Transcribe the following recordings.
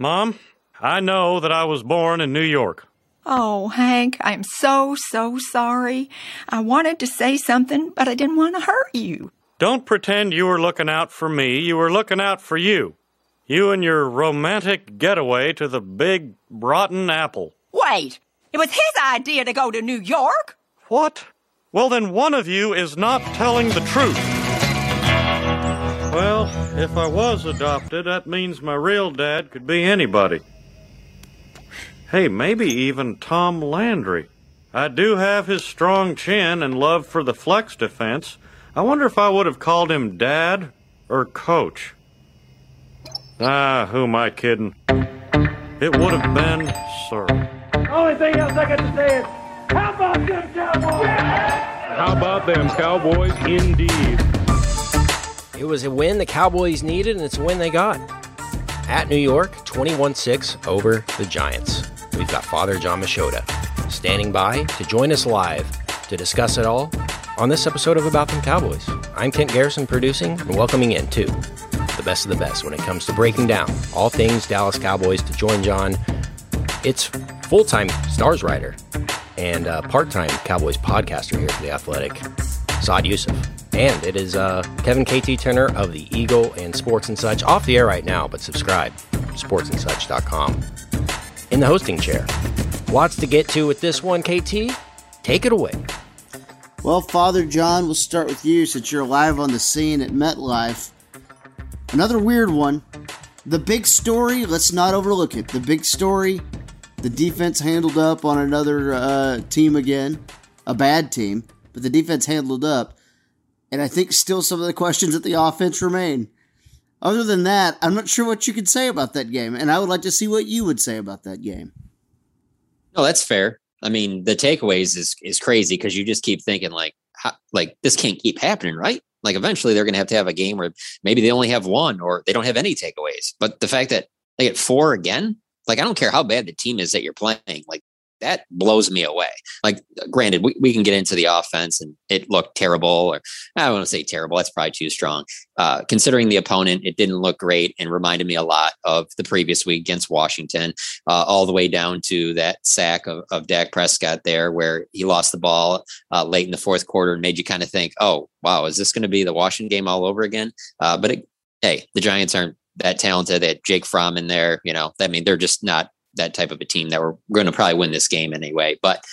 Mom, I know that I was born in New York. Oh, Hank, I'm so, so sorry. I wanted to say something, but I didn't want to hurt you. Don't pretend you were looking out for me. You were looking out for you. You and your romantic getaway to the big rotten apple. Wait, it was his idea to go to New York? What? Well, then one of you is not telling the truth. Well, if I was adopted, that means my real dad could be anybody. Hey, maybe even Tom Landry. I do have his strong chin and love for the flex defense. I wonder if I would have called him dad or coach. Ah, who am I kidding? It would have been sir. Only thing else I got to say is, how about them Cowboys? How about them Cowboys, indeed. It was a win the Cowboys needed, and it's a win they got. At New York, 21 6 over the Giants. We've got Father John Machota standing by to join us live to discuss it all on this episode of About Them Cowboys. I'm Kent Garrison producing and welcoming in, too, the best of the best when it comes to breaking down all things Dallas Cowboys to join John. It's full time stars writer and uh, part time Cowboys podcaster here for The Athletic, Saad Yousuf. And it is uh, Kevin KT Turner of The Eagle and Sports and Such. Off the air right now, but subscribe. Sportsandsuch.com. In the hosting chair. Lots to get to with this one, KT. Take it away. Well, Father John, we'll start with you since you're live on the scene at MetLife. Another weird one. The big story, let's not overlook it. The big story the defense handled up on another uh, team again, a bad team, but the defense handled up. And I think still some of the questions at the offense remain. Other than that, I'm not sure what you could say about that game, and I would like to see what you would say about that game. No, that's fair. I mean, the takeaways is is crazy because you just keep thinking like, how, like this can't keep happening, right? Like eventually they're going to have to have a game where maybe they only have one or they don't have any takeaways. But the fact that they get four again, like, I don't care how bad the team is that you're playing. Like, that blows me away. Like, granted, we, we can get into the offense and it looked terrible, or I don't want to say terrible. That's probably too strong. Uh, considering the opponent, it didn't look great and reminded me a lot of the previous week against Washington, uh, all the way down to that sack of, of Dak Prescott there, where he lost the ball uh, late in the fourth quarter and made you kind of think, oh, wow, is this going to be the Washington game all over again? Uh, but it, hey, the Giants aren't that talented. They had Jake Fromm in there. You know, I mean, they're just not that type of a team that were going to probably win this game anyway. But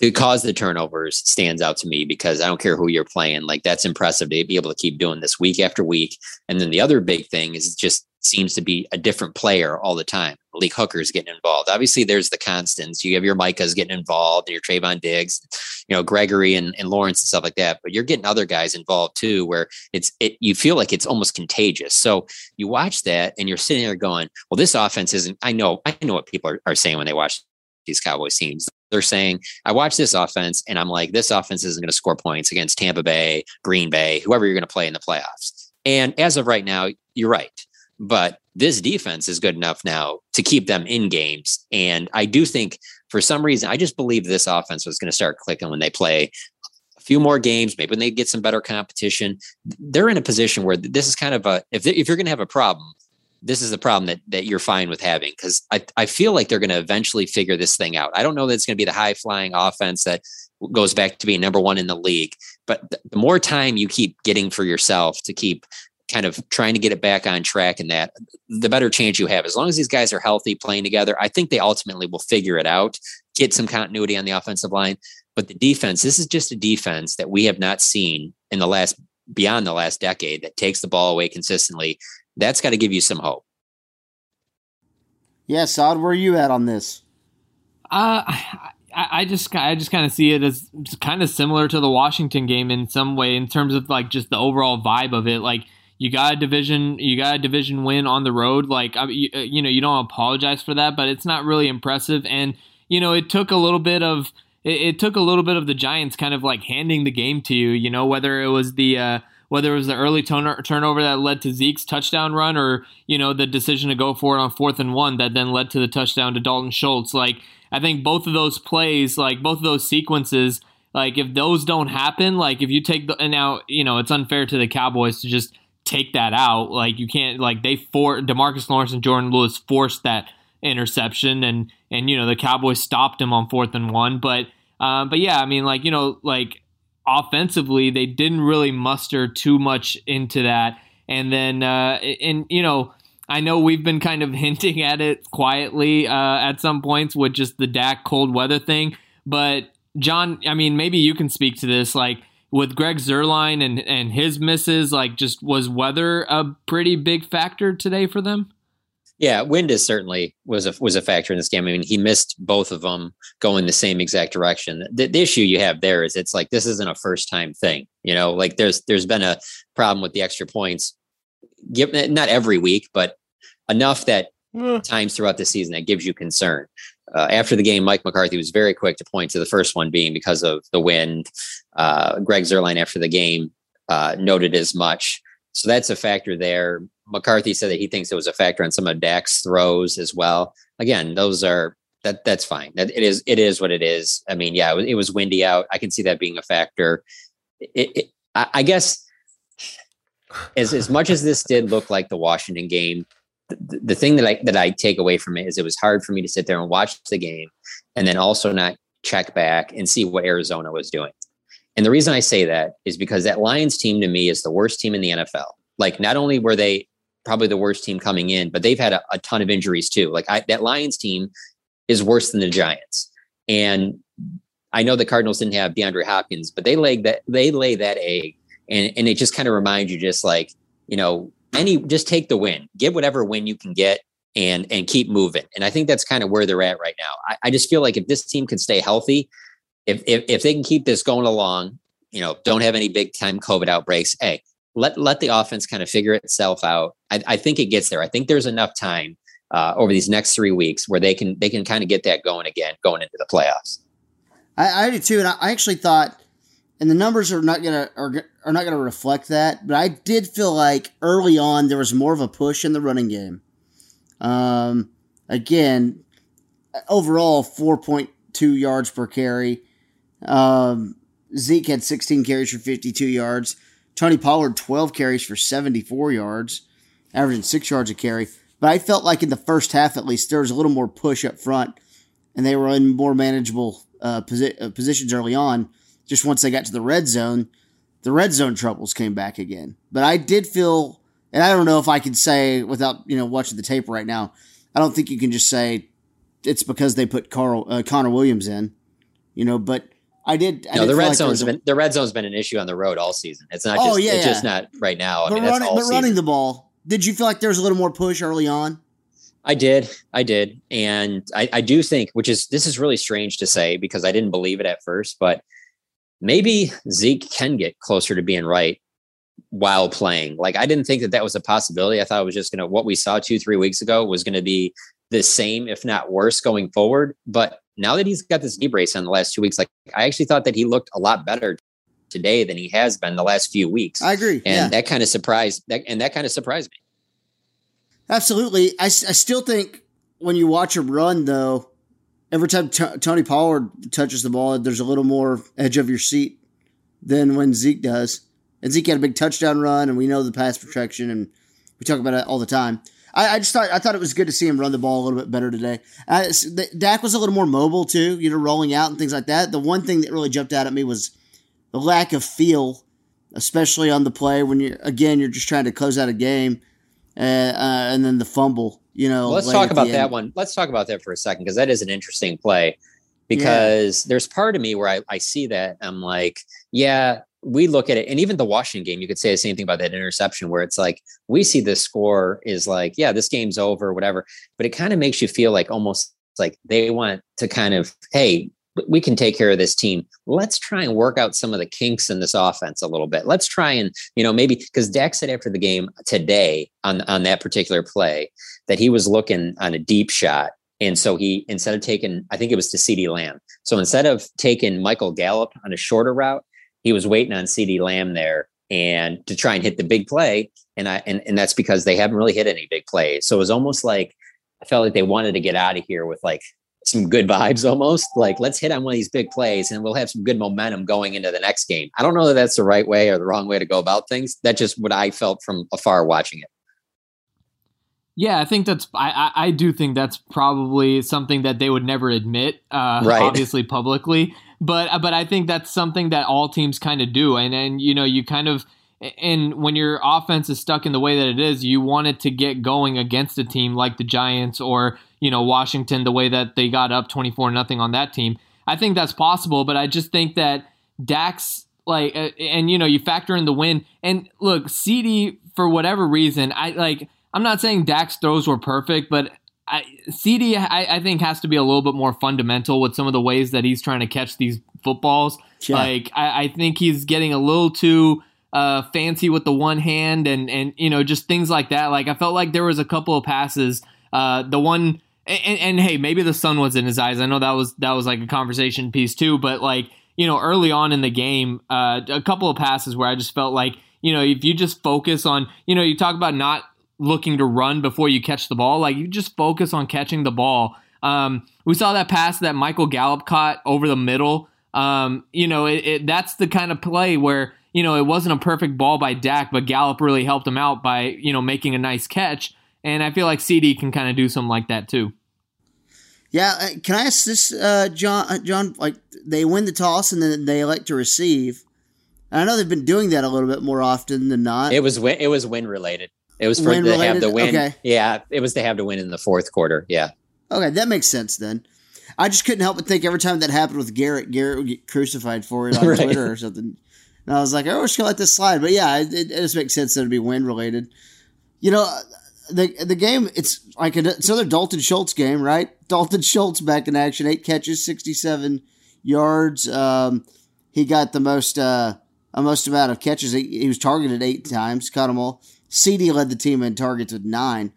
to cause the turnovers stands out to me because I don't care who you're playing. Like that's impressive to be able to keep doing this week after week. And then the other big thing is just seems to be a different player all the time. Malik Hooker's getting involved. Obviously, there's the constants. You have your Micahs getting involved, your Trevon Diggs, you know, Gregory and, and Lawrence and stuff like that. But you're getting other guys involved too, where it's it you feel like it's almost contagious. So you watch that and you're sitting there going, Well, this offense isn't I know, I know what people are, are saying when they watch these Cowboys teams. They're saying, I watch this offense and I'm like, this offense isn't going to score points against Tampa Bay, Green Bay, whoever you're going to play in the playoffs. And as of right now, you're right. But this defense is good enough now to keep them in games. And I do think for some reason, I just believe this offense was going to start clicking when they play a few more games, maybe when they get some better competition. They're in a position where this is kind of a, if, if you're going to have a problem, this is the problem that that you're fine with having because I, I feel like they're going to eventually figure this thing out. I don't know that it's going to be the high flying offense that goes back to being number one in the league, but the more time you keep getting for yourself to keep kind of trying to get it back on track and that the better chance you have. As long as these guys are healthy playing together i think they ultimately will figure it out get some continuity on the offensive line. But the defense this is just a defense that we have not seen in the last beyond the last decade that takes the ball away consistently. That's got to give you some hope. Yeah Saad, where are you at on this? Uh I, I just I just kind of see it as kind of similar to the Washington game in some way in terms of like just the overall vibe of it. Like you got a division you got a division win on the road. Like you, you know you don't apologize for that, but it's not really impressive. And you know it took a little bit of it, it took a little bit of the Giants kind of like handing the game to you. You know whether it was the uh, whether it was the early turn- turnover that led to Zeke's touchdown run or, you know, the decision to go for it on fourth and one that then led to the touchdown to Dalton Schultz. Like, I think both of those plays, like both of those sequences, like if those don't happen, like if you take the, and now, you know, it's unfair to the Cowboys to just take that out. Like you can't, like they for Demarcus Lawrence and Jourdan Lewis forced that interception and, and, you know, the Cowboys stopped him on fourth and one. But, uh, but yeah, I mean, like, you know, like offensively, they didn't really muster too much into that. And then, uh, and you know, I know we've been kind of hinting at it quietly uh, at some points with just the Dak cold weather thing. But John, I mean, maybe you can speak to this. Like with Greg Zuerlein and and his misses, like just was weather a pretty big factor today for them? Yeah, wind is certainly was a was a factor in this game. I mean, he missed both of them going the same exact direction. The, the issue you have there is it's like this isn't a first time thing. You know, like there's there's been a problem with the extra points, give not every week, but enough that mm. times throughout the season that gives you concern. Uh, after the game, Mike McCarthy was very quick to point to the first one being because of the wind. Uh, Greg Zuerlein after the game uh, noted as much. So that's a factor there. McCarthy said that he thinks it was a factor on some of Dak's throws as well. Again, those are that that's fine. That it is it is what it is. I mean, yeah, it was, it was windy out. I can see that being a factor. It, it, I, I guess as as much as this did look like the Washington game, the, the thing that I that I take away from it is it was hard for me to sit there and watch the game and then also not check back and see what Arizona was doing. And the reason I say that is because that Lions team to me is the worst team in the NFL. Like not only were they probably the worst team coming in, but they've had a, a ton of injuries too. Like I, that Lions team is worse than the Giants. And I know the Cardinals didn't have DeAndre Hopkins, but they lay that they lay that egg, and and it just kind of reminds you, just like you know, any just take the win, get whatever win you can get, and and keep moving. And I think that's kind of where they're at right now. I, I just feel like if this team can stay healthy, if, if if they can keep this going along, you know, don't have any big time COVID outbreaks. Hey, let let the offense kind of figure itself out. I, I think it gets there. I think there's enough time uh, over these next three weeks where they can they can kind of get that going again, going into the playoffs. I, I do too, and I actually thought, and the numbers are not gonna are, are not gonna reflect that, but I did feel like early on there was more of a push in the running game. Um, again, overall four point two yards per carry. Um, Zeke had 16 carries for 52 yards. Tony Pollard, 12 carries for 74 yards, averaging six yards a carry. But I felt like in the first half, at least, there was a little more push up front, and they were in more manageable uh, posi- uh, positions early on. Just once they got to the red zone, the red zone troubles came back again. But I did feel, and I don't know if I could say without you know watching the tape right now, I don't think you can just say it's because they put Carl uh, Connor Williams in, you know. But I did. I no, the red like zone's been the red zone's been an issue on the road all season. It's not. Oh, just, yeah, it's yeah. just not right now. I but mean, running, all but running season. the ball, did you feel like there was a little more push early on? I did, I did, and I, I do think, which is this is really strange to say because I didn't believe it at first, but maybe Zeke can get closer to being right while playing. Like I didn't think that that was a possibility. I thought it was just gonna what we saw two three weeks ago was gonna be the same, if not worse, going forward. But now that he's got this knee brace on the last two weeks, like I actually thought that he looked a lot better today than he has been the last few weeks. I agree, and yeah. that kind of surprised that, and that kind of surprised me. Absolutely. I, I still think when you watch him run, though, every time T- Tony Pollard touches the ball, there's a little more edge of your seat than when Zeke does. And Zeke had a big touchdown run, and we know the pass protection, and we talk about it all the time. I, I just thought I thought it was good to see him run the ball a little bit better today. The, Dak was a little more mobile too, you know, rolling out and things like that. The one thing that really jumped out at me was the lack of feel, especially on the play when you're again you're just trying to close out a game, uh, uh, and then the fumble. You know, Well, let's talk about that one. Let's talk about that for a second because that is an interesting play. Because there's part of me where I, I see that I'm like, yeah, we look at it, and even the Washington game, you could say the same thing about that interception, where it's like we see the score is like, yeah, this game's over, whatever. But it kind of makes you feel like almost like they want to kind of, hey, we can take care of this team. Let's try and work out some of the kinks in this offense a little bit. Let's try and, you know, maybe because Dak said after the game today on, on that particular play that he was looking on a deep shot. And so he, instead of taking, I think it was to CeeDee Lamb. So instead of taking Michael Gallup on a shorter route, he was waiting on CeeDee Lamb there and to try and hit the big play. And I, and, and that's because they haven't really hit any big plays. So it was almost like, I felt like they wanted to get out of here with like some good vibes almost like let's hit on one of these big plays and we'll have some good momentum going into the next game. I don't know that that's the right way or the wrong way to go about things. That's just what I felt from afar watching it. Yeah, I think that's I, I do think that's probably something that they would never admit, uh, right. obviously publicly. But but I think that's something that all teams kind of do, and and you know you kind of and when your offense is stuck in the way that it is, you want it to get going against a team like the Giants or you know Washington, the way that they got up twenty four nothing on that team. I think that's possible, but I just think that Dak's like and you know you factor in the win and look CeeDee for whatever reason I like I'm not saying Dak's throws were perfect, but I, CeeDee I, I think has to be a little bit more fundamental with some of the ways that he's trying to catch these footballs. Yeah. Like I, I think he's getting a little too uh, fancy with the one hand and and you know just things like that. Like I felt like there was a couple of passes. Uh, the one and, and, hey, maybe the sun was in his eyes. I know that was that was like a conversation piece too. But like you know, early on in the game, uh, a couple of passes where I just felt like you know if you just focus on you know you talk about not looking to run before you catch the ball, like you just focus on catching the ball. Um, we saw that pass that Michael Gallup caught over the middle. Um, you know, it, it, that's the kind of play where you know, it wasn't a perfect ball by Dak, but Gallup really helped him out by, you know, making a nice catch. And I feel like CeeDee can kind of do something like that too. Yeah, uh, can I ask this, uh, John? Uh, John, like they win the toss and then they elect to receive. And I know they've been doing that a little bit more often than not. It was win, it was win related. It was for win to related? have the win. Okay. Yeah, it was to have to win in the fourth quarter. Yeah. Okay, that makes sense then. I just couldn't help but think every time that happened with Garrett, Garrett would get crucified for it on right. Twitter or something. And I was like, I wish I let this slide. But yeah, it, it just makes sense that it'd be wind related. You know, the the game, it's like a, it's another Dalton Schultz game, right? Dalton Schultz back in action, eight catches, 67 yards. Um, he got the most, uh, most amount of catches. He, he, was targeted eight times, caught them all. CeeDee led the team in targets with nine.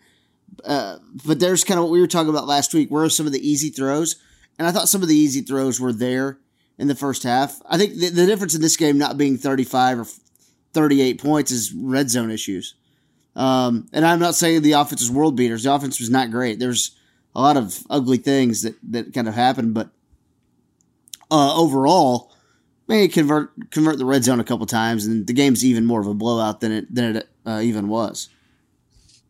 Uh, but there's kind of what we were talking about last week. Where are some of the easy throws? And I thought some of the easy throws were there in the first half. I think the, the difference in this game not being 35 or 38 points is red zone issues. Um, and I'm not saying the offense is world beaters. The offense was not great. There's a lot of ugly things that, that kind of happened, but uh, overall, maybe convert convert the red zone a couple times, and the game's even more of a blowout than it than it uh, even was.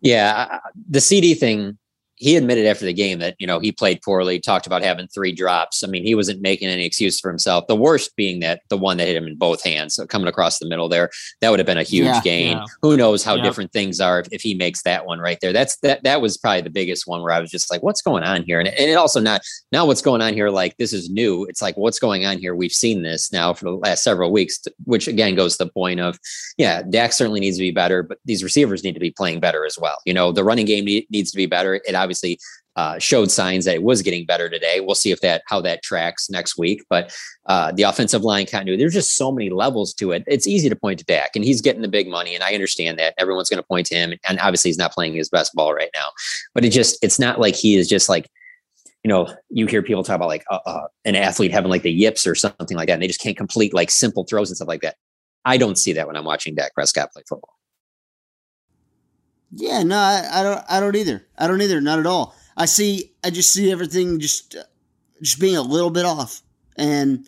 Yeah, the CeeDee thing he admitted after the game that you know he played poorly talked about having three drops. I mean he wasn't making any excuse for himself. The worst being that the one that hit him in both hands so coming across the middle there that would have been a huge yeah, gain. Yeah. who knows how yeah. different things are if, if, he makes that one right there. That's that that was probably the biggest one where i was just like what's going on here? And, and it also not now what's going on here like this is new. It's like what's going on here? We've seen this now for the last several weeks which again goes to the point of yeah Dak certainly needs to be better but these receivers need to be playing better as well. You know the running game need, needs to be better. It obviously uh, showed signs that it was getting better today. We'll see if that how that tracks next week. But uh, the offensive line continuity, there's just so many levels to it. It's easy to point to Dak, and he's getting the big money, and I understand that everyone's going to point to him. And obviously, he's not playing his best ball right now. But it just it's not like he is just like you know, you hear people talk about like uh, uh, an athlete having like the yips or something like that, and they just can't complete like simple throws and stuff like that. I don't see that when I'm watching Dak Prescott play football. Yeah, no, I, I, don't. I don't either. I don't either. Not at all. I see. I just see everything just just being a little bit off, and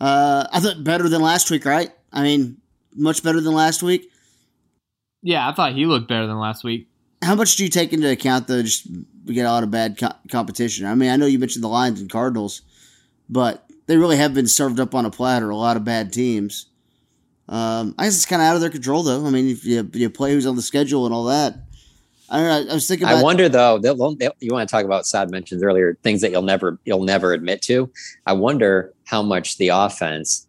uh, I thought better than last week. Right? I mean, much better than last week. Yeah, I thought he looked better than last week. How much do you take into account though? Just we get a lot of bad co- competition. I mean, I know you mentioned the Lions and Cardinals, but they really have been served up on a platter. A lot of bad teams. Um, I guess it's kind of out of their control, though. I mean, if you, you play who's on the schedule and all that. I don't know. I was thinking. About, I wonder though. They'll, they'll, you want to talk about Saad mentions earlier things that you'll never you'll never admit to. I wonder how much the offense,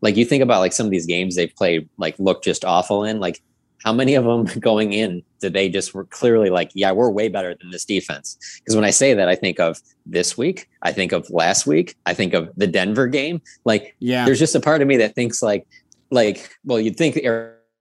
like you think about like some of these games they've played, like look just awful in. Like how many of them going in did they just were clearly like, yeah, we're way better than this defense? Because when I say that, I think of this week, I think of last week, I think of the Denver game. Like, yeah, there's just a part of me that thinks like, like, well, you'd think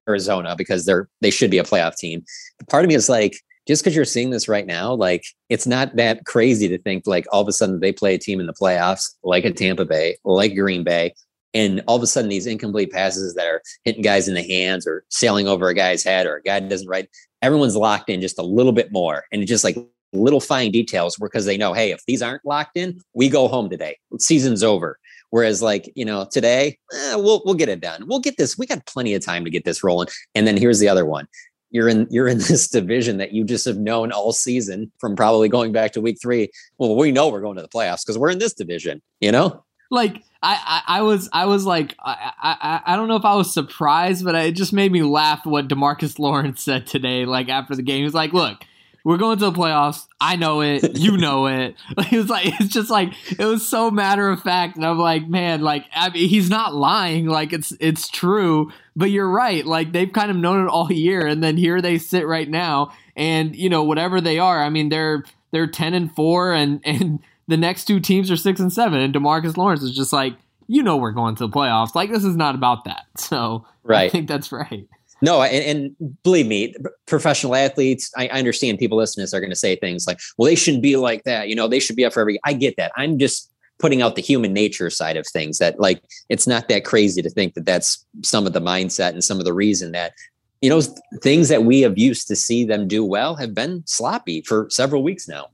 Arizona because they're they should be a playoff team. Part of me is like, just because you're seeing this right now, like it's not that crazy to think like all of a sudden they play a team in the playoffs like a Tampa Bay, like Green Bay, and all of a sudden these incomplete passes that are hitting guys in the hands or sailing over a guy's head or a guy doesn't right, everyone's locked in just a little bit more, and it's just like little fine details because they know, hey, if these aren't locked in, we go home today. Season's over. Whereas, like you know, today eh, we'll we'll get it done. We'll get this. We got plenty of time to get this rolling. And then here's the other one you're in you're in this division that you just have known all season from probably going back to week three. Well, we know we're going to the playoffs because we're in this division, you know? Like I, I, I was I was like I, I I don't know if I was surprised, but it just made me laugh what Demarcus Lawrence said today. Like after the game, he was like, "Look, we're going to the playoffs. I know it. You know it. Like, it was like it's just like it was so matter of fact, and I'm like, man, like I mean, he's not lying. Like it's it's true. But you're right. Like they've kind of known it all year, and then here they sit right now, and you know whatever they are. I mean, they're they're ten and four, and and the next two teams are six and seven, and Demarcus Lawrence is just like, you know, we're going to the playoffs. Like this is not about that. So right. I think that's right. No, and, and, believe me, professional athletes, I, I understand people listening to this are going to say things like, well, they shouldn't be like that. You know, they should be up for every. I get that. I'm just putting out the human nature side of things that, like, it's not that crazy to think that that's some of the mindset and some of the reason that, you know, things that we have used to see them do well have been sloppy for several weeks now.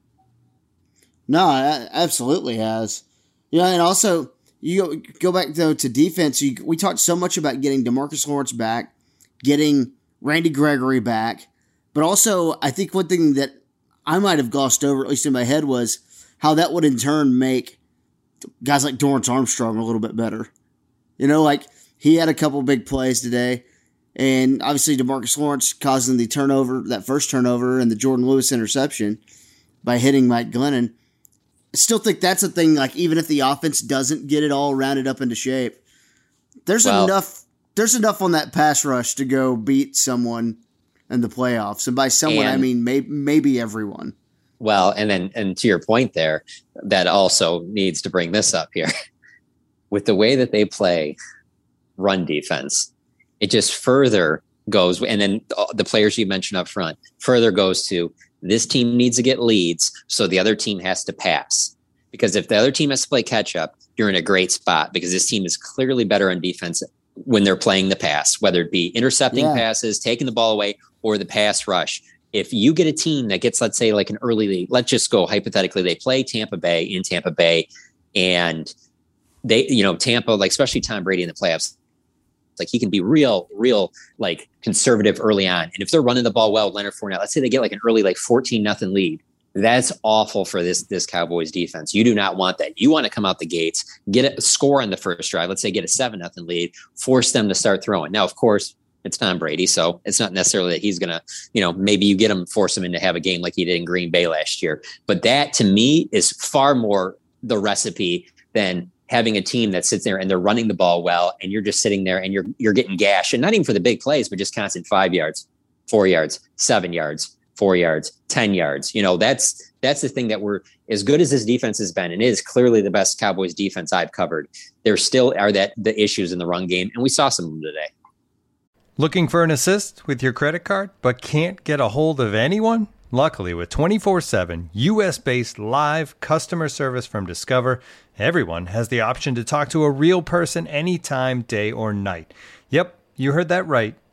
No, absolutely has. Yeah, and also, you go, go back though to defense. You, we talked so much about getting Demarcus Lawrence back getting Randy Gregory back. But also, I think one thing that I might have glossed over, at least in my head, was how that would in turn make guys like Dorance Armstrong a little bit better. You know, like he had a couple big plays today, and obviously Demarcus Lawrence causing the turnover, that first turnover, and the Jourdan Lewis interception by hitting Mike Glennon. I still think that's a thing. Like even if the offense doesn't get it all rounded up into shape, there's well, enough there's enough on that pass rush to go beat someone in the playoffs. And by someone, and, I mean may, maybe everyone. Well, and then, and to your point there, that also needs to bring this up here. With the way that they play run defense, it just further goes, and then the players you mentioned up front further goes to this team needs to get leads, so the other team has to pass. Because if the other team has to play catch up, you're in a great spot because this team is clearly better on defense when they're playing the pass, whether it be intercepting yeah. passes, taking the ball away, or the pass rush. If you get a team that gets, let's say, like an early lead, let's just go hypothetically, they play Tampa Bay in Tampa Bay, and they, you know, Tampa, like especially Tom Brady in the playoffs, like he can be real, real like conservative early on. And if they're running the ball well, Leonard Fournette, let's say they get like an early like 14 nothing lead. That's awful for this this Cowboys defense. You do not want that. You want to come out the gates, get a score on the first drive. Let's say get a seven nothing lead, force them to start throwing. Now, of course, it's Tom Brady, so it's not necessarily that he's gonna, you know, maybe you get him, force him into have a game like he did in Green Bay last year. But that to me is far more the recipe than having a team that sits there and they're running the ball well, and you're just sitting there and you're you're getting gashed and not even for the big plays, but just constant five yards, four yards, seven yards four yards, 10 yards. You know, that's that's the thing that we're as good as this defense has been, and is clearly the best Cowboys defense I've covered. There still are that the issues in the run game, and we saw some of them today. Looking for an assist with your credit card, but can't get a hold of anyone? Luckily, with 24 7 US based live customer service from Discover, everyone has the option to talk to a real person anytime, day or night. Yep, you heard that right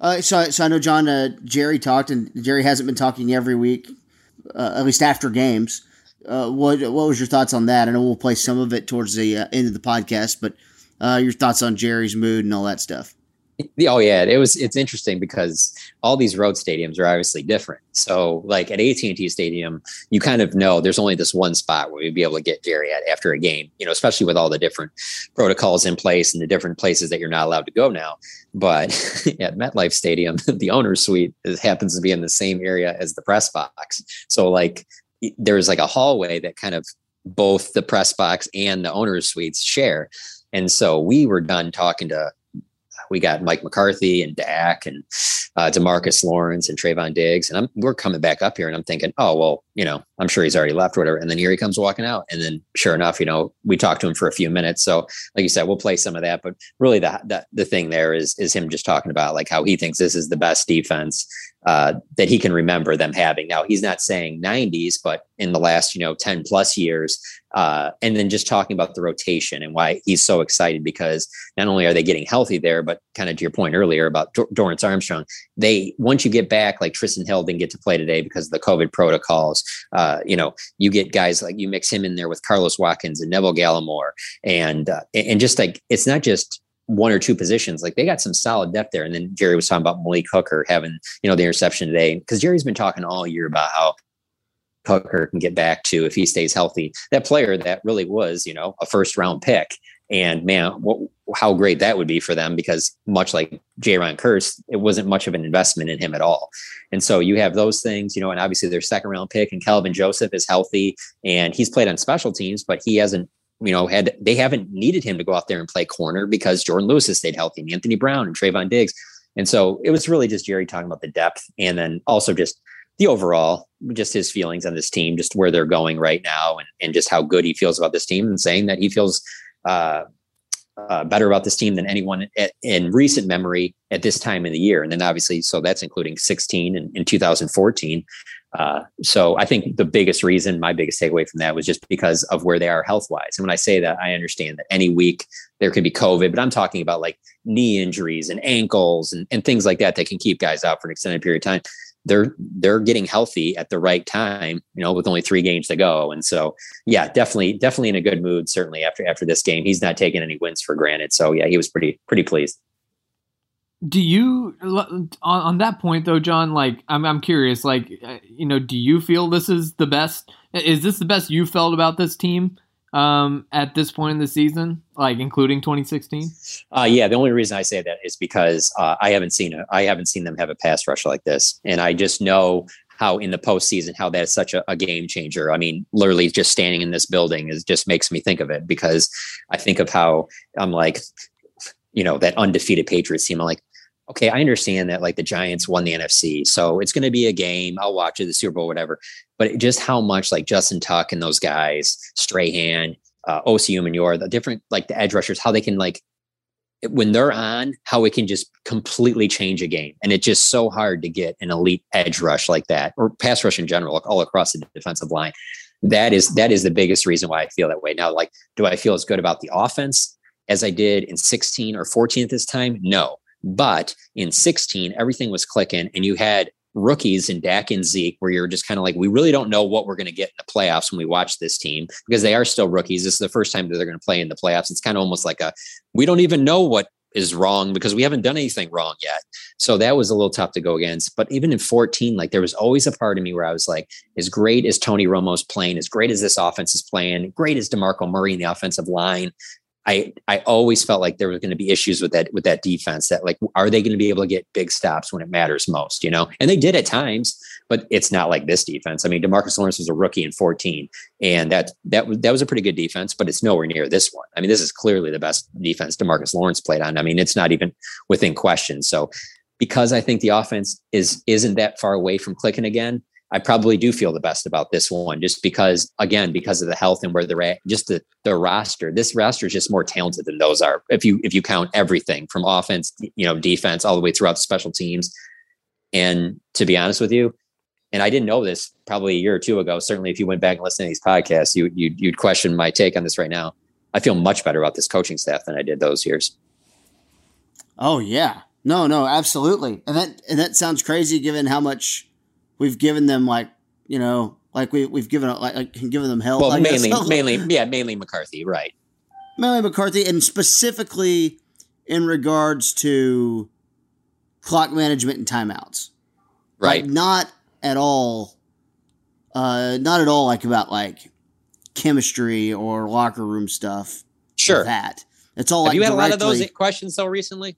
Uh, so, so I know John, uh, Jerry talked, and Jerry hasn't been talking every week, uh, at least after games. Uh, what what was your thoughts on that? I know we'll play some of it towards the uh, end of the podcast, but uh, your thoughts on Jerry's mood and all that stuff. Oh yeah, it was. It's interesting because all these road stadiums are obviously different. So, like at AT and T Stadium, you kind of know there's only this one spot where you'd be able to get Jerry at after a game. You know, especially with all the different protocols in place and the different places that you're not allowed to go now. But at MetLife Stadium, the owner's suite is, happens to be in the same area as the press box. So, like, there's like a hallway that kind of both the press box and the owner's suites share. And so we were done talking to we got Mike McCarthy and Dak and uh, Demarcus Lawrence and Trevon Diggs, and I'm we're coming back up here, and I'm thinking, oh well, you know, I'm sure he's already left or whatever. And then here he comes walking out, and then sure enough, you know, we talked to him for a few minutes. So like you said, we'll play some of that, but really the the, the thing there is is him just talking about like how he thinks this is the best defense uh, that he can remember them having. Now he's not saying 90s, but in the last you know 10 plus years, uh, and then just talking about the rotation and why he's so excited because not only are they getting healthy there, but kind of to your point earlier about Dor- Dorance Armstrong, they once you get back, like Trysten Hill didn't get to play today because of the COVID protocols. Uh, you know, you get guys like you mix him in there with Carlos Watkins and Neville Gallimore, and uh, and just like it's not just one or two positions. Like they got some solid depth there. And then Jerry was talking about Malik Hooker having, you know, the interception today. Because Jerry's been talking all year about how Hooker can get back to if he stays healthy. That player that really was, you know, a first round pick. And man, what, how great that would be for them because much like Jayron Kearse, it wasn't much of an investment in him at all. And so you have those things, you know, and obviously their second round pick and Kelvin Joseph is healthy and he's played on special teams, but he hasn't, you know, had they haven't needed him to go out there and play corner because Jourdan Lewis has stayed healthy and Anthony Brown and Trevon Diggs. And so it was really just Jerry talking about the depth and then also just the overall, just his feelings on this team, just where they're going right now, and, and just how good he feels about this team, and saying that he feels uh, uh, better about this team than anyone at, in recent memory at this time in the year. And then obviously, so that's including 16 and in 2014. Uh, so I think the biggest reason, my biggest takeaway from that was just because of where they are health wise. And when I say that, I understand that any week there could be COVID, but I'm talking about like knee injuries and ankles and, and things like that that can keep guys out for an extended period of time they're they're getting healthy at the right time, you know, with only three games to go. And so, yeah, definitely, definitely in a good mood. Certainly after after this game, he's not taking any wins for granted. So yeah, he was pretty pretty pleased. Do you on, on that point though, John? Like, I'm I'm curious. Like, uh, you know, do you feel this is the best? Is this the best you felt about this team? um, at this point in the season, like including 2016? Uh, yeah, the only reason I say that is because uh, I haven't seen a, I haven't seen them have a pass rush like this, and I just know how in the postseason how that's such a, a, game changer. I mean, literally just standing in this building is just makes me think of it because I think of how I'm like, you know, that undefeated Patriots team. I'm like, okay, I understand that like the Giants won the NFC, so it's going to be a game. I'll watch it, the Super Bowl, whatever. But just how much like Justin Tuck and those guys, Strahan, uh, Osi Umenyiora, the different like the edge rushers, how they can like when they're on, how it can just completely change a game. And it's just so hard to get an elite edge rush like that, or pass rush in general, all across the defensive line. That is that is the biggest reason why I feel that way. Now, like, do I feel as good about the offense as I did in 16 or 14 at this time? No. But in 16, everything was clicking, and you had rookies in Dak and Zeke, where you're just kind of like, we really don't know what we're going to get in the playoffs when we watch this team because they are still rookies. This is the first time that they're going to play in the playoffs. It's kind of almost like a, we don't even know what is wrong because we haven't done anything wrong yet. So that was a little tough to go against. But even in 14, like there was always a part of me where I was like, as great as Tony Romo's playing, as great as this offense is playing, great as DeMarco Murray in the offensive line, I I always felt like there was going to be issues with that with that defense. That like, are they going to be able to get big stops when it matters most? You know, and they did at times, but it's not like this defense. I mean, Demarcus Lawrence was a rookie in 14, and that that was that was a pretty good defense, but it's nowhere near this one. I mean, this is clearly the best defense Demarcus Lawrence played on. I mean, it's not even within question. So, because I think the offense is isn't that far away from clicking again, I probably do feel the best about this one just because, again, because of the health and where they're at, just the, the roster. This roster is just more talented than those are. If you if you count everything from offense, you know, defense, all the way throughout special teams. And to be honest with you, and I didn't know this probably a year or two ago. Certainly, if you went back and listened to these podcasts, you you'd, you'd question my take on this right now. I feel much better about this coaching staff than I did those years. Oh yeah, no, no, absolutely, and that and that sounds crazy given how much we've given them like you know like we we've given like, like given them hell. Well, mainly mainly yeah mainly McCarthy right. Mainly McCarthy, and specifically in regards to clock management and timeouts. Right. Like not at all. Uh, not at all like about like chemistry or locker room stuff. Sure. That it's all. Have like you had directly, a lot of those questions so recently?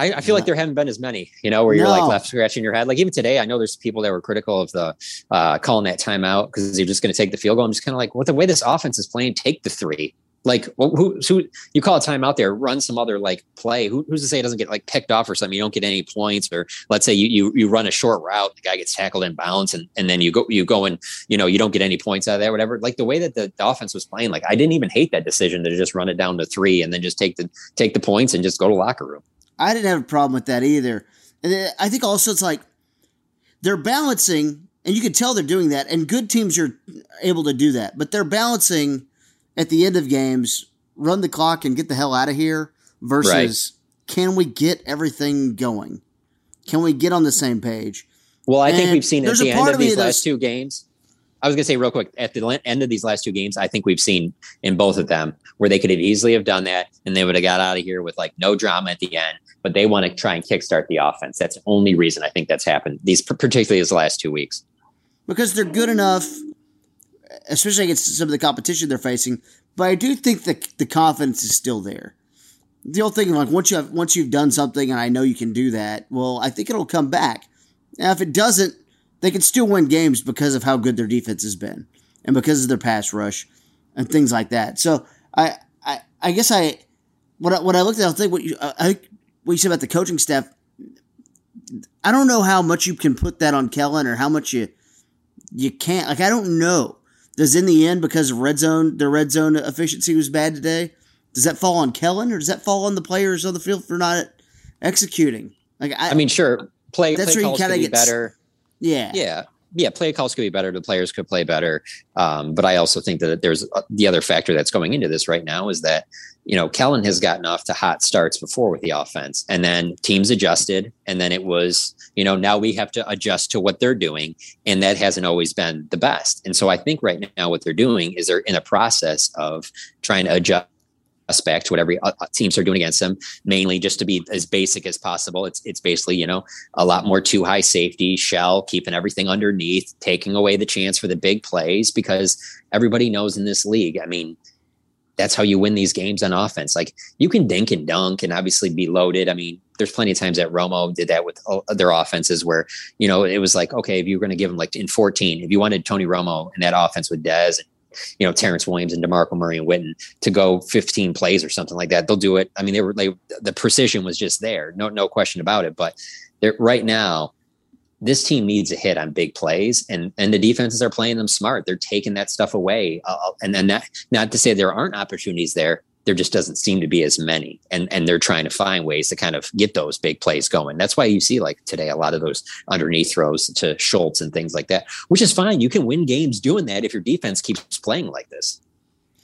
I, I feel like there haven't been as many, you know, where you're No. like left scratching your head. Like even today, I know there's people that were critical of the uh, calling that timeout because you're just going to take the field goal. I'm just kind of like, what the way this offense is playing, take the three. Like, well, who, who you call a timeout there, run some other like play. Who, who's to say it doesn't get like picked off or something? You don't get any points, or let's say you you you run a short route, the guy gets tackled in bounds, and and then you go you go and you know you don't get any points out of that, whatever. Like the way that the, the offense was playing, like I didn't even hate that decision to just run it down to three and then just take the take the points and just go to locker room. I didn't have a problem with that either. And I think also it's like they're balancing, and you can tell they're doing that, and good teams are able to do that, but they're balancing at the end of games, run the clock and get the hell out of here versus can we get everything going? Can we get on the same page? Well, I think we've seen at the end of these last two games. I was going to say real quick at the end of these last two games, I think we've seen in both of them where they could have easily have done that and they would have got out of here with like no drama at the end. But they want to try and kickstart the offense. That's the only reason I think that's happened. These particularly these last two weeks. because they're good enough, especially against some of the competition they're facing. But I do think that the confidence is still there. The old thing, like once you have once you've done something, and I know you can do that. Well, I think it'll come back. Now, if it doesn't, they can still win games because of how good their defense has been, and because of their pass rush, and things like that. So I I, I guess I what I, what I looked at, I think what you I what you said about the coaching staff. I don't know how much you can put that on Kellen or how much you you can't like I don't know. Does in the end because of red zone the red zone efficiency was bad today? Does that fall on Kellen or does that fall on the players on the field for not executing? Like I, I mean, sure, play, That's play where you calls kinda could be better. yeah, Yeah. Yeah, play calls could be better. The players could play better. Um, but I also think that there's uh, the other factor that's going into this right now is that, you know, Kellen has gotten off to hot starts before with the offense and then teams adjusted. And then it was, you know, now we have to adjust to what they're doing. And that hasn't always been the best. And so I think right now what they're doing is they're in a process of trying to adjust us back to whatever uh, teams are doing against them, mainly just to be as basic as possible. It's it's basically you know a lot more too high safety shell, keeping everything underneath, taking away the chance for the big plays because everybody knows in this league. I mean, that's how you win these games on offense. Like you can dink and dunk and obviously be loaded. I mean, there's plenty of times that Romo did that with uh, their offenses where, you know, it was like, okay, if you were going to give him like in 14, if you wanted Tony Romo in that offense with Dez and, you know, Terrance Williams and DeMarco Murray and Witten to go 15 plays or something like that, they'll do it. I mean, they were, they, the precision was just there. No, no question about it. But right now, this team needs a hit on big plays and and the defenses are playing them smart. They're taking that stuff away uh, and then that not to say there aren't opportunities there there just doesn't seem to be as many. And and they're trying to find ways to kind of get those big plays going. That's why you see like today a lot of those underneath throws to schultz and things like that which is fine. You can win games doing that if your defense keeps playing like this.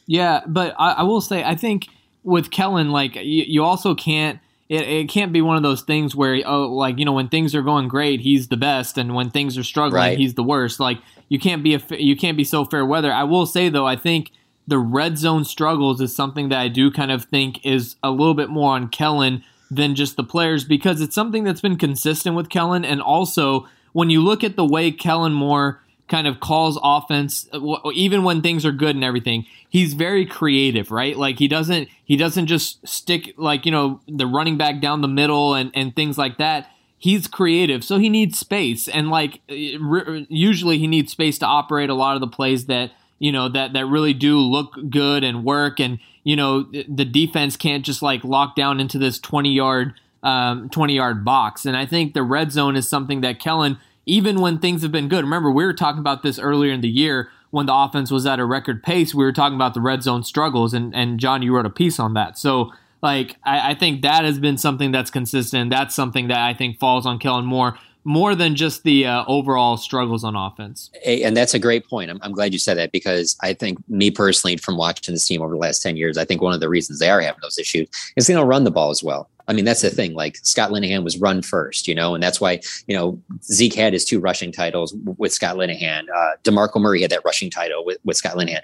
Yeah, but I, I will say I think with Kellen, like you, you also can't. It, it can't be one of those things where oh like you know when things are going great he's the best and when things are struggling Right. he's the worst. Like you can't be a you can't be so fair weather. I will say though I think the red zone struggles is something that I do kind of think is a little bit more on Kellen than just the players because it's something that's been consistent with Kellen. And also when you look at the way Kellen Moore kind of calls offense even when things are good and everything he's very creative right? Like he doesn't he doesn't just stick like you know the running back down the middle and and things like that. He's creative so he needs space. And like usually he needs space to operate a lot of the plays that you know that that really do look good and work. And you know the defense can't just like lock down into this 20 yard um, 20 yard box. And i think the red zone is something that kellen even when things have been good. Remember, we were talking about this earlier in the year when the offense was at a record pace. We were talking about the red zone struggles, and, and John, you wrote a piece on that. So, like, I, I think that has been something that's consistent. That's something that I think falls on Kellen Moore more than just the uh, overall struggles on offense. And that's a great point. I'm, I'm, glad you said that because I think me personally, from watching this team over the last 10 years, I think one of the reasons they are having those issues is they don't run the ball as well. I mean, that's the thing. Like Scott Linehan was run first, you know, and that's why, you know, Zeke had his two rushing titles with Scott Linehan. Uh, DeMarco Murray had that rushing title with, with Scott Linehan.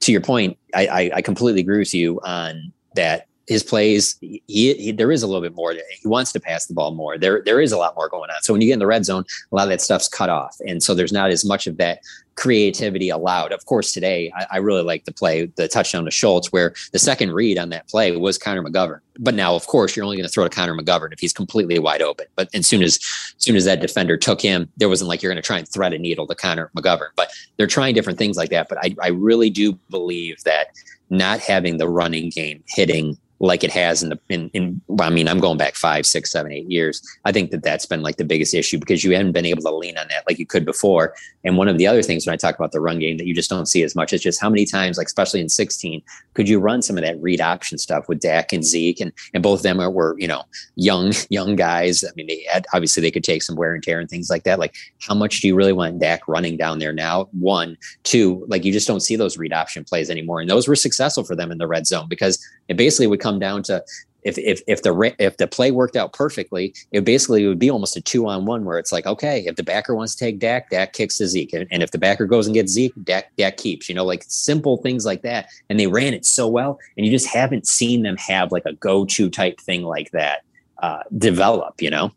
To your point, I, I, I completely agree with you on that his plays, he, he, there is a little bit more. He wants to pass the ball more. There there is a lot more going on. So when you get in the red zone, a lot of that stuff's cut off, and so there's not as much of that creativity allowed. Of course, today I, I really like the play, the touchdown to Schultz, where the second read on that play was Connor McGovern. But now, of course, you're only going to throw to Connor McGovern if he's completely wide open. But as soon as, as soon as that defender took him, there wasn't like you're going to try and thread a needle to Connor McGovern. But they're trying different things like that. But I, I really do believe that not having the running game hitting like it has in the in, in I mean I'm going back five six seven eight years. I think that that's been like the biggest issue because you haven't been able to lean on that like you could before. And one of the other things when I talk about the run game that you just don't see as much is just how many times like especially in 16 could you run some of that read option stuff with Dak and Zeke? And and both of them are, were you know young young guys. I mean they had obviously they could take some wear and tear and things like that. Like how much do you really want Dak running down there now? One two like you just don't see those read option plays anymore. And those were successful for them in the red zone because it basically would come down to if if if the if the play worked out perfectly, it basically would be almost a two on one where it's like, okay, if the backer wants to take Dak, Dak kicks to Zeke, and, and if the backer goes and gets Zeke, Dak Dak keeps. You know, like simple things like that, and they ran it so well, and you just haven't seen them have like a go to type thing like that uh, develop. You know?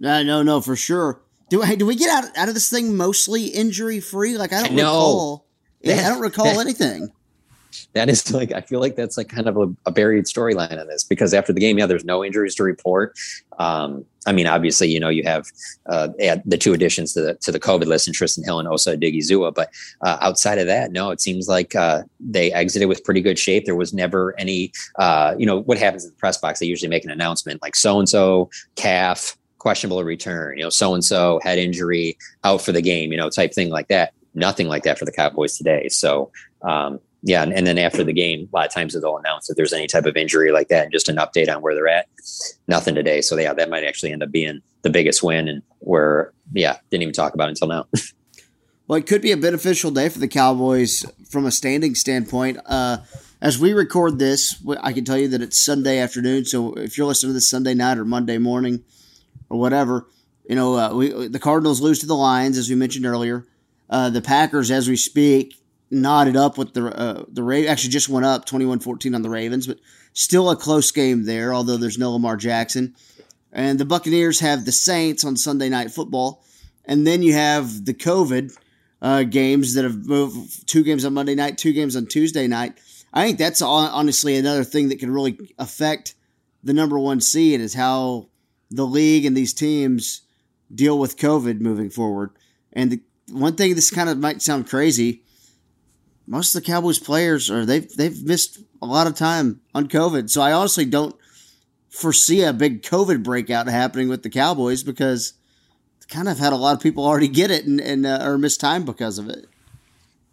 No, no, no, for sure. Do hey, do we get out out of this thing mostly injury free? Like I don't no. recall. I don't recall anything that is like I feel like that's like kind of a, a buried storyline on this because after the game, yeah, there's no injuries to report. Um, I mean, obviously, you know, you have uh, the two additions to the to the COVID list and Trysten Hill and Osa Odighizuwa, but uh, outside of that, no, it seems like uh, they exited with pretty good shape. There was never any, uh, you know, what happens in the press box? They usually make an announcement like so and so calf questionable return, you know, so and so head injury out for the game, you know, type thing like that. Nothing like that for the Cowboys today. So um, yeah, and, and, then after the game, a lot of times they'll announce if there's any type of injury like that, and just an update on where they're at. Nothing today, so yeah, that might actually end up being the biggest win, and where yeah, didn't even talk about until now. well, it could be a beneficial day for the Cowboys from a standing standpoint. Uh, as we record this, I can tell you that it's Sunday afternoon. So if you're listening to this Sunday night or Monday morning or whatever, you know, uh, we, the Cardinals lose to the Lions, as we mentioned earlier. Uh, the Packers, as we speak, knotted up with the uh, the Ravens. Actually, just went up 21-14 on the Ravens, but still a close game there. Although there's no Lamar Jackson, and the Buccaneers have the Saints on Sunday Night Football, and then you have the COVID uh, games that have moved two games on Monday night, two games on Tuesday night. I think that's honestly another thing that can really affect the number one seed is how the league and these teams deal with COVID moving forward. And the, one thing this kind of might sound crazy most of the Cowboys players are they've they've missed a lot of time on COVID. So I honestly don't foresee a big COVID breakout happening with the Cowboys because kind of had a lot of people already get it and, and uh, or miss time because of it.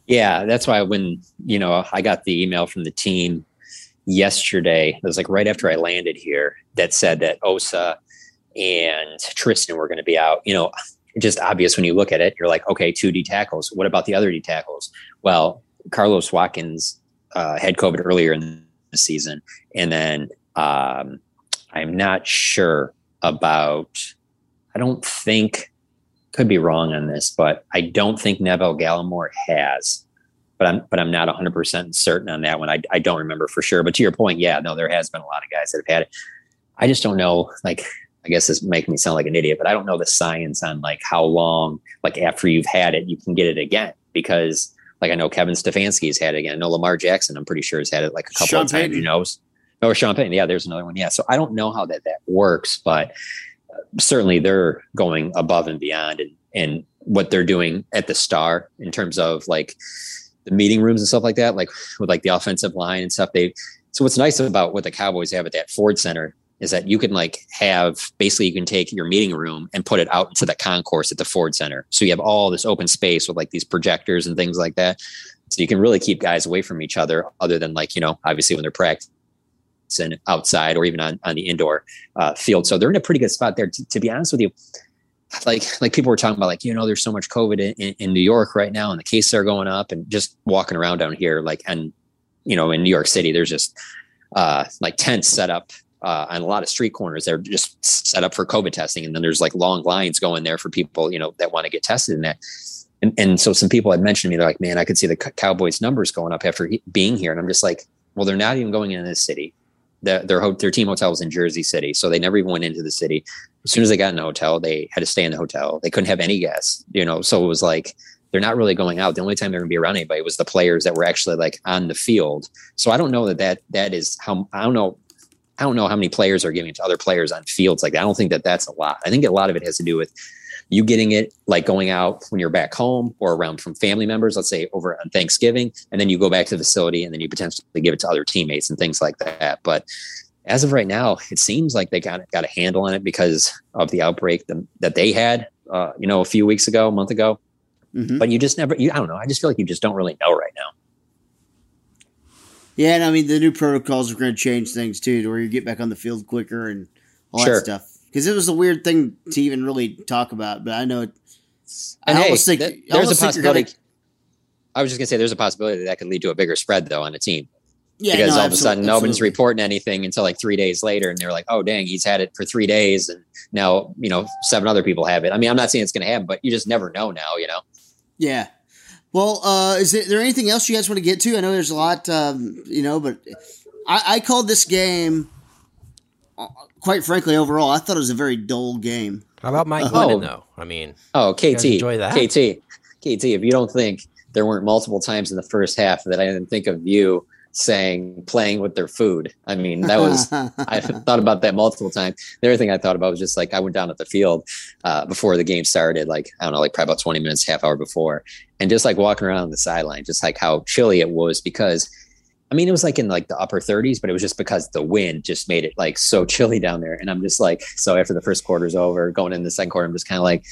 Yeah, that's why when you know I got the email from the team yesterday, it was like right after I landed here that said that Osa and Trysten were going to be out. You know, just obvious when you look at it. You're like, okay, two D tackles. What about the other D tackles? Well, Carlos Watkins uh, had COVID earlier in the season, and then um, I'm not sure about. I don't think could be wrong on this, but I don't think Neville Gallimore has. But I'm but I'm not 100 percent certain on that one. I I don't remember for sure. But to your point, yeah, no, there has been a lot of guys that have had it. I just don't know. Like I guess this make me sound like an idiot, but I don't know the science on like how long, like after you've had it, you can get it again. Because like I know Kevin Stefanski's had it again. I know Lamar Jackson, I'm pretty sure has had it like a couple Sean of times. Payton. You know, or Sean Payton. Yeah, there's another one. Yeah, so I don't know how that that works, but uh, certainly they're going above and beyond, and and what they're doing at the Star in terms of like the meeting rooms and stuff like that, like with like the offensive line and stuff. They so what's nice about what the Cowboys have at that Ford Center is that you can like have basically you can take your meeting room and put it out into the concourse at the Ford Center. So you have all this open space with like these projectors and things like that. So you can really keep guys away from each other, other than like you know obviously when they're practicing outside or even on on the indoor uh, field. So they're in a pretty good spot there. T- to be honest with you, like like people were talking about like you know there's so much covid in, in, new york right now and the cases are going up and just walking around down here like and you know in new york city there's just uh like tents set up uh, on a lot of street corners they're just set up for covid testing and then there's like long lines going there for people you know that want to get tested in that and, and so some people had mentioned to me they're like man i could see the cowboys numbers going up after he- being here and i'm just like well they're not even going into this city their their, ho- their team hotel was in jersey city so they never even went into the city as soon as they got in the hotel, they had to stay in the hotel. They couldn't have any guests, you know. So it was like they're not really going out. The only time they're to be around anybody was the players that were actually like on the field. So I don't know that that that is how I don't know. I don't know how many players are giving it to other players on fields like that. I don't think that that's a lot. I think a lot of it has to do with you getting it like going out when you're back home or around from family members, let's say over on Thanksgiving, and then you go back to the facility and then you potentially give it to other teammates and things like that. But as of right now, it seems like they got got a handle on it because of the outbreak that, that they had, uh, you know, a few weeks ago, a month ago. Mhm. But you just never, you, I don't know. I just feel like you just don't really know right now. Yeah, and I mean the new protocols are going to change things too, to where you get back on the field quicker and all Sure. that stuff. Because it was a weird thing to even really talk about, but I know it. I hey, almost think th- there's a almost think you're gonna- possibility. I was just gonna say there's a possibility that, that could lead to a bigger spread though on a team. Yeah, because no, all of a sudden nobody's absolutely. reporting anything until like three days later, and they're like, "Oh, dang, he's had it for three days, and now you know seven other people have it." I mean, I'm not saying it's going to happen, but you just never know now. You know, Yeah. Well, uh, is there, there anything else you guys want to get to? I know there's a lot, um, you know, but I, I called this game, uh, quite frankly, overall, I thought it was a very dull game. How about Mike Uh, Glennon, Oh. though? I mean, Oh, KT, enjoy that? KT, KT. If you don't think there weren't multiple times in the first half that I didn't think of you saying playing with their food, I mean that was I thought about that multiple times. The other thing I thought about was just like I went down at the field uh, before the game started, like I don't know, like probably about twenty minutes, half hour before, and just like walking around the sideline, just like how chilly it was because. I mean, it was like in like the upper 30s, but it was just because the wind just made it like so chilly down there. And I'm just like, so after the first quarter's over, going in the second quarter, I'm just kind of like,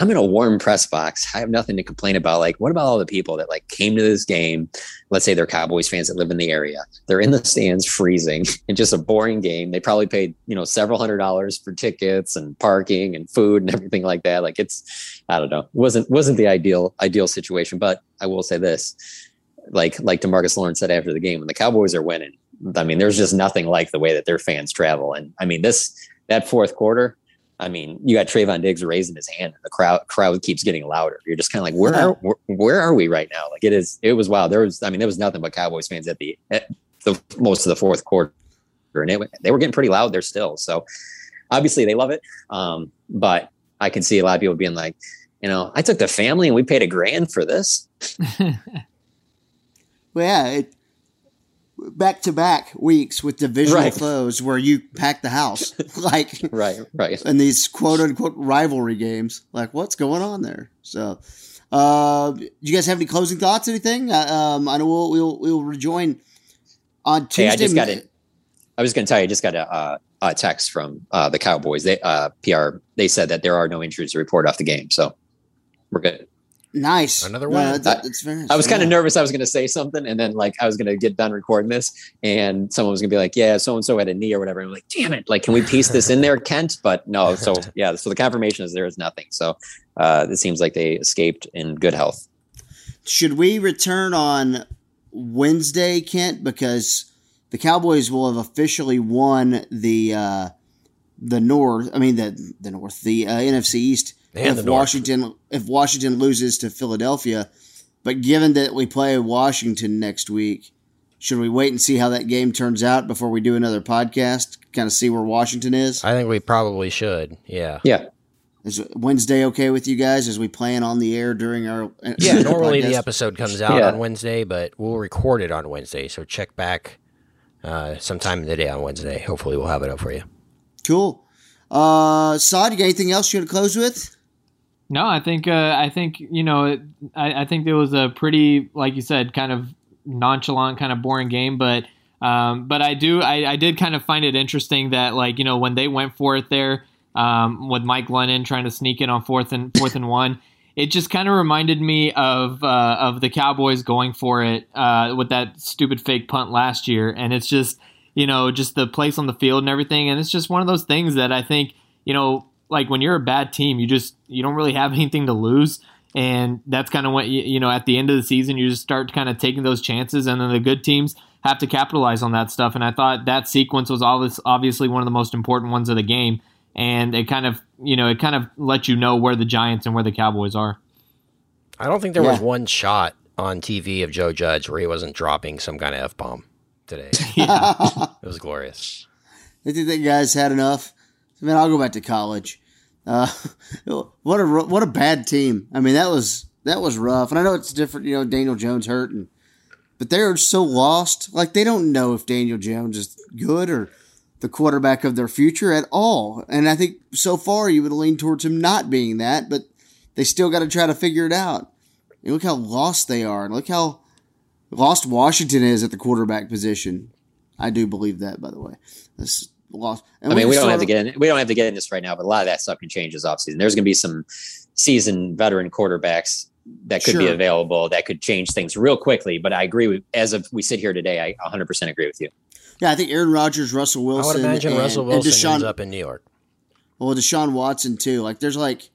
I'm in a warm press box. I have nothing to complain about. Like, what about all the people that like came to this game? Let's say they're Cowboys fans that live in the area. They're in the stands freezing and just a boring game. They probably paid, you know, several hundred dollars for tickets and parking and food and everything like that. Like it's, I don't know, wasn't wasn't the ideal ideal situation. But I will say this. Like like Demarcus Lawrence said after the game, when the Cowboys are winning, I mean, there's just nothing like the way that their fans travel. And I mean, this that fourth quarter, I mean, you got Trevon Diggs raising his hand, and the crowd crowd keeps getting louder. You're just kind of like, where are where, where are we right now? Like it is, it was wild. There was, I mean, there was nothing but Cowboys fans at the at the most of the fourth quarter, and it, they were getting pretty loud there still. So obviously they love it, um, but I can see a lot of people being like, you know, I took the family and we paid a grand for this. Well, yeah, it, back to back weeks with divisional Right. foes where you pack the house, like right, right. and these quote unquote rivalry games. Like, what's going on there? So, uh, do you guys have any closing thoughts? Anything? Uh, um, I know we'll we'll, we'll rejoin on Tuesday. Hey, I just got it. I was going to tell you, I just got a, uh, a text from uh, the Cowboys. They uh, PR. They said that there are no injuries to report off the game, so we're good. Nice. Another No, one. that- that's very. I was kind yeah. of nervous. I was going to say something, and then like I was going to get done recording this, and someone was going to be like, "Yeah, so and so had a knee or whatever." And I'm like, "Damn it! Like, can we piece this in there, Kent?" But no. So yeah. So the confirmation is there is nothing. So uh, it seems like they escaped in good health. Should we return on Wednesday, Kent? Because the Cowboys will have officially won the uh, the North. I mean the the North, the uh, NFC East. And if the North. Washington if Washington loses to Philadelphia, but given that we play Washington next week, should we wait and see how that game turns out before we do another podcast? kind of see where Washington is? I think we probably should. Yeah. Yeah. Is Wednesday okay with you guys as we plan on the air during our? Yeah. Normally the episode comes out Yeah. on Wednesday, but we'll record it on Wednesday. So check back uh, sometime in the day on Wednesday. Hopefully we'll have it up for you. Cool. Uh, Saad, you got anything else you want to close with? No, I think uh, I think you know it, I, I think it was a pretty like you said kind of nonchalant kind of boring game, but um, but I do I, I did kind of find it interesting that like you know when they went for it there um, with Mike Glennon trying to sneak in on fourth and fourth and one. It just kind of reminded me of uh, of the Cowboys going for it uh, with that stupid fake punt last year, and it's just you know just the place on the field and everything, and it's just one of those things that I think you know like when you're a bad team, you just you don't really have anything to lose, and that's kind of what you, you know at the end of the season you just start kind of taking those chances, and then the good teams have to capitalize on that stuff. And I thought that sequence was always obviously one of the most important ones of the game, and it kind of you know it kind of let you know where the Giants and where the Cowboys are. I don't think there was one shot on TV of Joe Judge where he wasn't dropping some kind of f bomb today. It was glorious. I think that guys had enough. I mean, I'll go back to college. Uh, what a what a bad team. I mean, that was that was rough. And I know it's different. You know, Daniel Jones hurt, and but they're so lost. Like they don't know if Daniel Jones is good or the quarterback of their future at all. And I think so far you would lean towards him not being that, but they still got to try to figure it out. And look how lost they are, and look how lost Washington is at the quarterback position. I do believe that, by the way. Lost. And I mean, we just don't sort have to get in, we don't have to get in this right now, but a lot of that stuff can change this offseason. There's going to be some seasoned veteran quarterbacks that could be available that could change things real quickly. But I agree with as of we sit here today, I 100% agree with you. Yeah, I think Aaron Rodgers, Russell I Wilson, would imagine and, Russell Wilson Deshaun, ends up in New York. well, Deshaun Watson too. Like, there's like,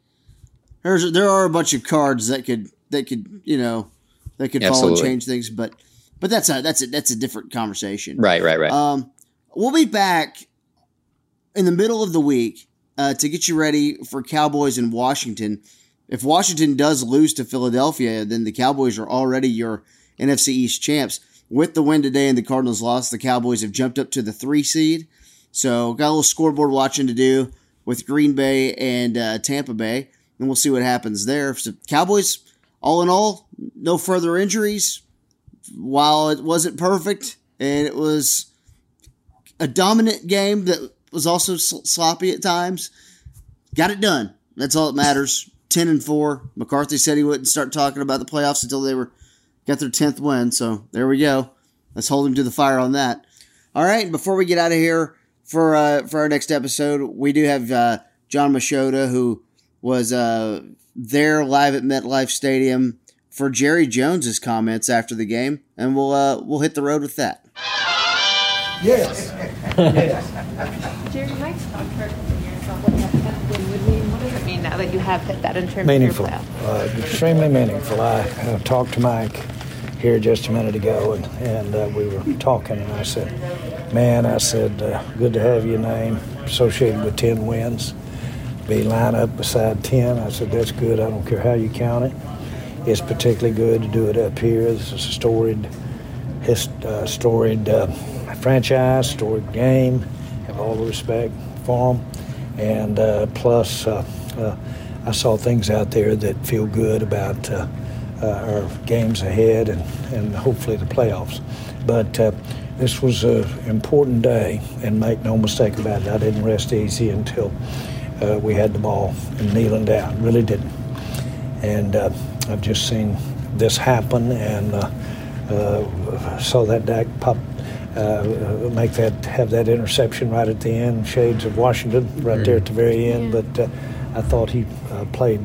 there's there are a bunch of cards that could that could you know that could fall and Absolutely. change things, but but that's a that's a that's a different conversation. Right, right, right. Um, we'll be back in the middle of the week uh, to get you ready for Cowboys in Washington. If Washington does lose to Philadelphia, then the Cowboys are already your NFC East champs. With the win today and the Cardinals lost, the Cowboys have jumped up to the three seed. So got a little scoreboard watching to do with Green Bay and uh, Tampa Bay, and we'll see what happens there. So Cowboys, all in all, no further injuries. While it wasn't perfect and it was a dominant game that was also sl- sloppy at times. Got it done. That's all that matters. Ten and four. McCarthy said he wouldn't start talking about the playoffs until they were got their tenth win. So there we go. Let's hold him to the fire on that. All right. Before we get out of here for uh, for our next episode, we do have uh, Jon Machota who was uh, there live at MetLife Stadium for Jerry Jones's comments after the game, and we'll uh, we'll hit the road with that. Yes. What does it mean now that you have hit that in terms meaningful, of your uh, extremely meaningful. I uh, talked to Mike here just a minute ago, and, and uh, we were talking, and I said, "Man, I said, uh, good to have your name associated with ten wins. Be line up beside ten. I said that's good. I don't care how you count it. It's particularly good to do it up here. This is a storied, his, uh, storied uh, franchise, storied game. Have all the respect for them, and uh, plus." Uh, uh, I saw things out there that feel good about uh, uh, our games ahead and, and hopefully the playoffs. But uh, this was an important day, and make no mistake about it, I didn't rest easy until we had the ball and kneeling down. Really didn't. And I've just seen this happen and saw that Dak pop. Uh, make that have that interception right at the end, shades of Washington right there at the very end. But uh, I thought he uh, played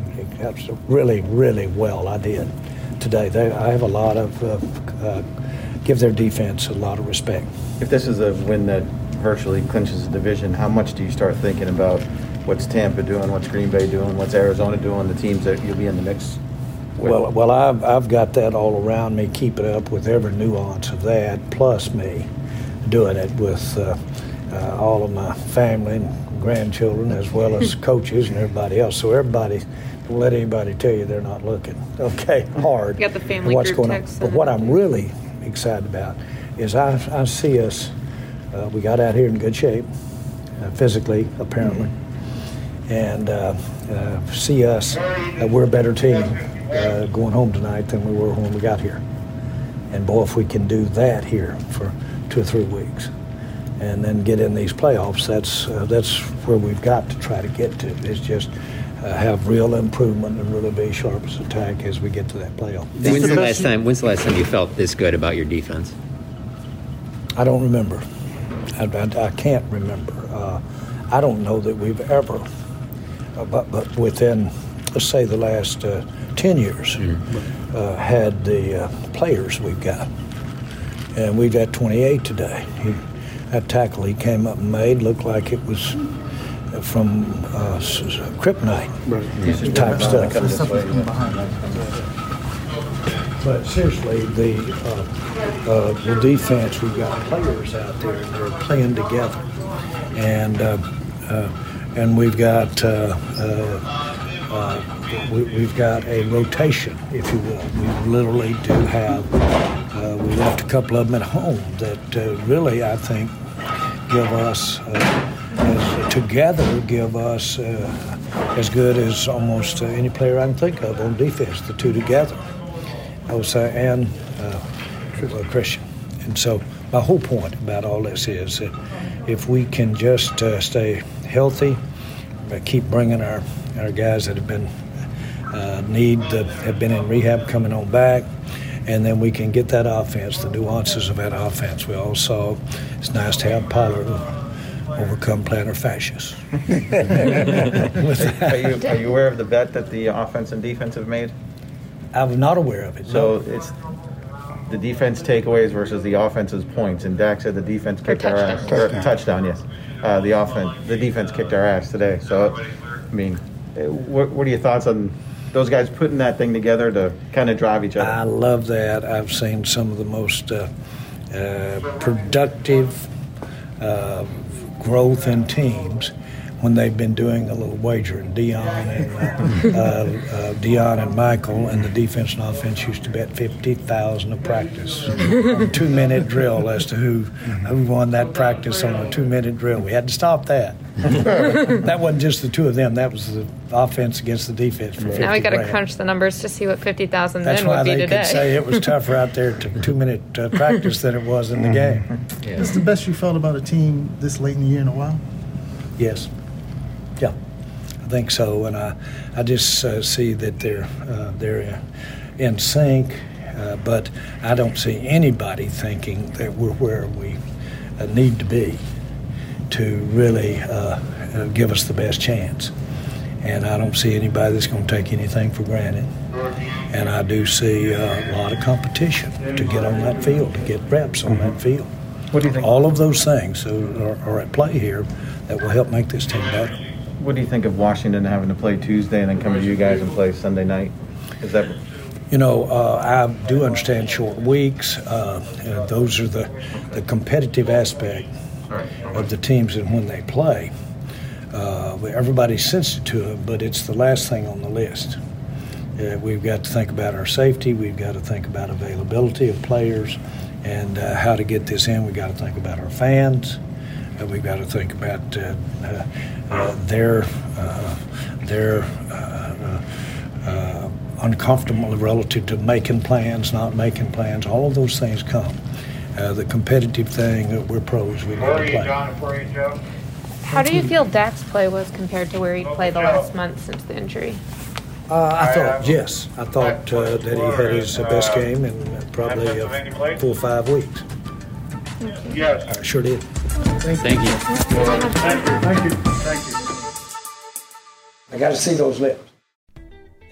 really, really well. I did today. They, I have a lot of uh, uh, give their defense a lot of respect. If this is a win that virtually clinches the division, how much do you start thinking about what's Tampa doing, what's Green Bay doing, what's Arizona doing, the teams that you'll be in the mix with? Well, well, I've, I've got that all around me, keeping up with every nuance of that, plus me doing it with uh, uh, all of my family and grandchildren, as well as coaches and everybody else. So everybody, don't let anybody tell you they're not looking. Okay, hard. You got the family what's group going on. text But what I'm really excited about is I, I see us. Uh, we got out here in good shape. uh, physically, apparently, and uh, uh, see us. We're a better team uh, going home tonight than we were when we got here. And boy, if we can do that here for two or three weeks, and then get in these playoffs, that's uh, that's where we've got to try to get to. Is just uh, have real improvement and really be sharp as attack as we get to that playoff. When's the last time? When's the last time you felt this good about your defense? I don't remember. I, I, I can't remember. Uh, I don't know that we've ever, uh, but, but within, let's say, the last uh, 10 years, uh, had the uh, players we've got. And we've got 28 today. He, that tackle he came up and made looked like it was from uh, kryptonite type stuff. But seriously, the uh, uh, the defense, we've got players out there and they're playing together, and uh, uh, and we've got uh, uh, uh, we, we've got a rotation, if you will. We literally do have. Uh, we left a couple of them at home that uh, really, I think, give us uh, as, together give us uh, as good as almost uh, any player I can think of on defense. The two together. Say, and Christian. And so my whole point about all this is that if we can just stay healthy, keep bringing our, our guys that have been uh, need that have been in rehab coming on back, and then we can get that offense, the nuances of that offense. We all saw it's nice to have Pollard overcome plantar fasciitis. are, you, are you aware of the bet that the offense and defense have made? I'm not aware of it. So it's the defense takeaways versus the offense's points. And Dak said the defense kicked our ass. Or, Touchdown. touchdown, yes. Uh, the offense, the defense kicked our ass today. So, I mean, eh, what, what are your thoughts on those guys putting that thing together to kind of drive each other? I love that. I've seen some of the most uh, uh, productive uh, growth in teams when they've been doing a little wagering. Deion and uh, uh, uh, Deion and Michael and the defense and offense used to bet fifty thousand a practice on a two minute drill as to who who won that practice on a two minute drill. We had to stop that. that wasn't just the two of them. That was the offense against the defense. For 50 Now we got to crunch the numbers to see what 50,000 That's men why would be they today. could say it was tougher out there to two minute uh, practice than it was in the game. This is the best you felt about a team this late in the year in a while? Yes. Yeah, I think so. And I, I just uh, see that they're uh, they're in sync, uh, but I don't see anybody thinking that we're where we uh, need to be to really uh, uh, give us the best chance. And I don't see anybody that's going to take anything for granted. And I do see uh, a lot of competition to get on that field, to get reps on that field. What do you think? All of those things are, are at play here that will help make this team better. What do you think of Washington having to play Tuesday and then come to you guys and play Sunday night? Is that You know, uh, I do understand short weeks. Uh, those are the, the competitive aspect of the teams and when they play. Uh, everybody's sensitive to it, but it's the last thing on the list. Uh, we've got to think about our safety. We've got to think about availability of players and uh, how to get this in. We've got to think about our fans. Uh, we've got to think about uh, uh, uh, their their uncomfortable relative to making plans, not making plans. All of those things come. Uh, the competitive thing, that we're pros. We need to play. How do you feel Dak's play was compared to where he played the last month since the injury? Uh, I thought, yes, I thought uh, that he had his uh, best game in uh, probably uh, four or five weeks. Yes. I sure did. Thank you. Thank you. Thank you. I got to see those lips.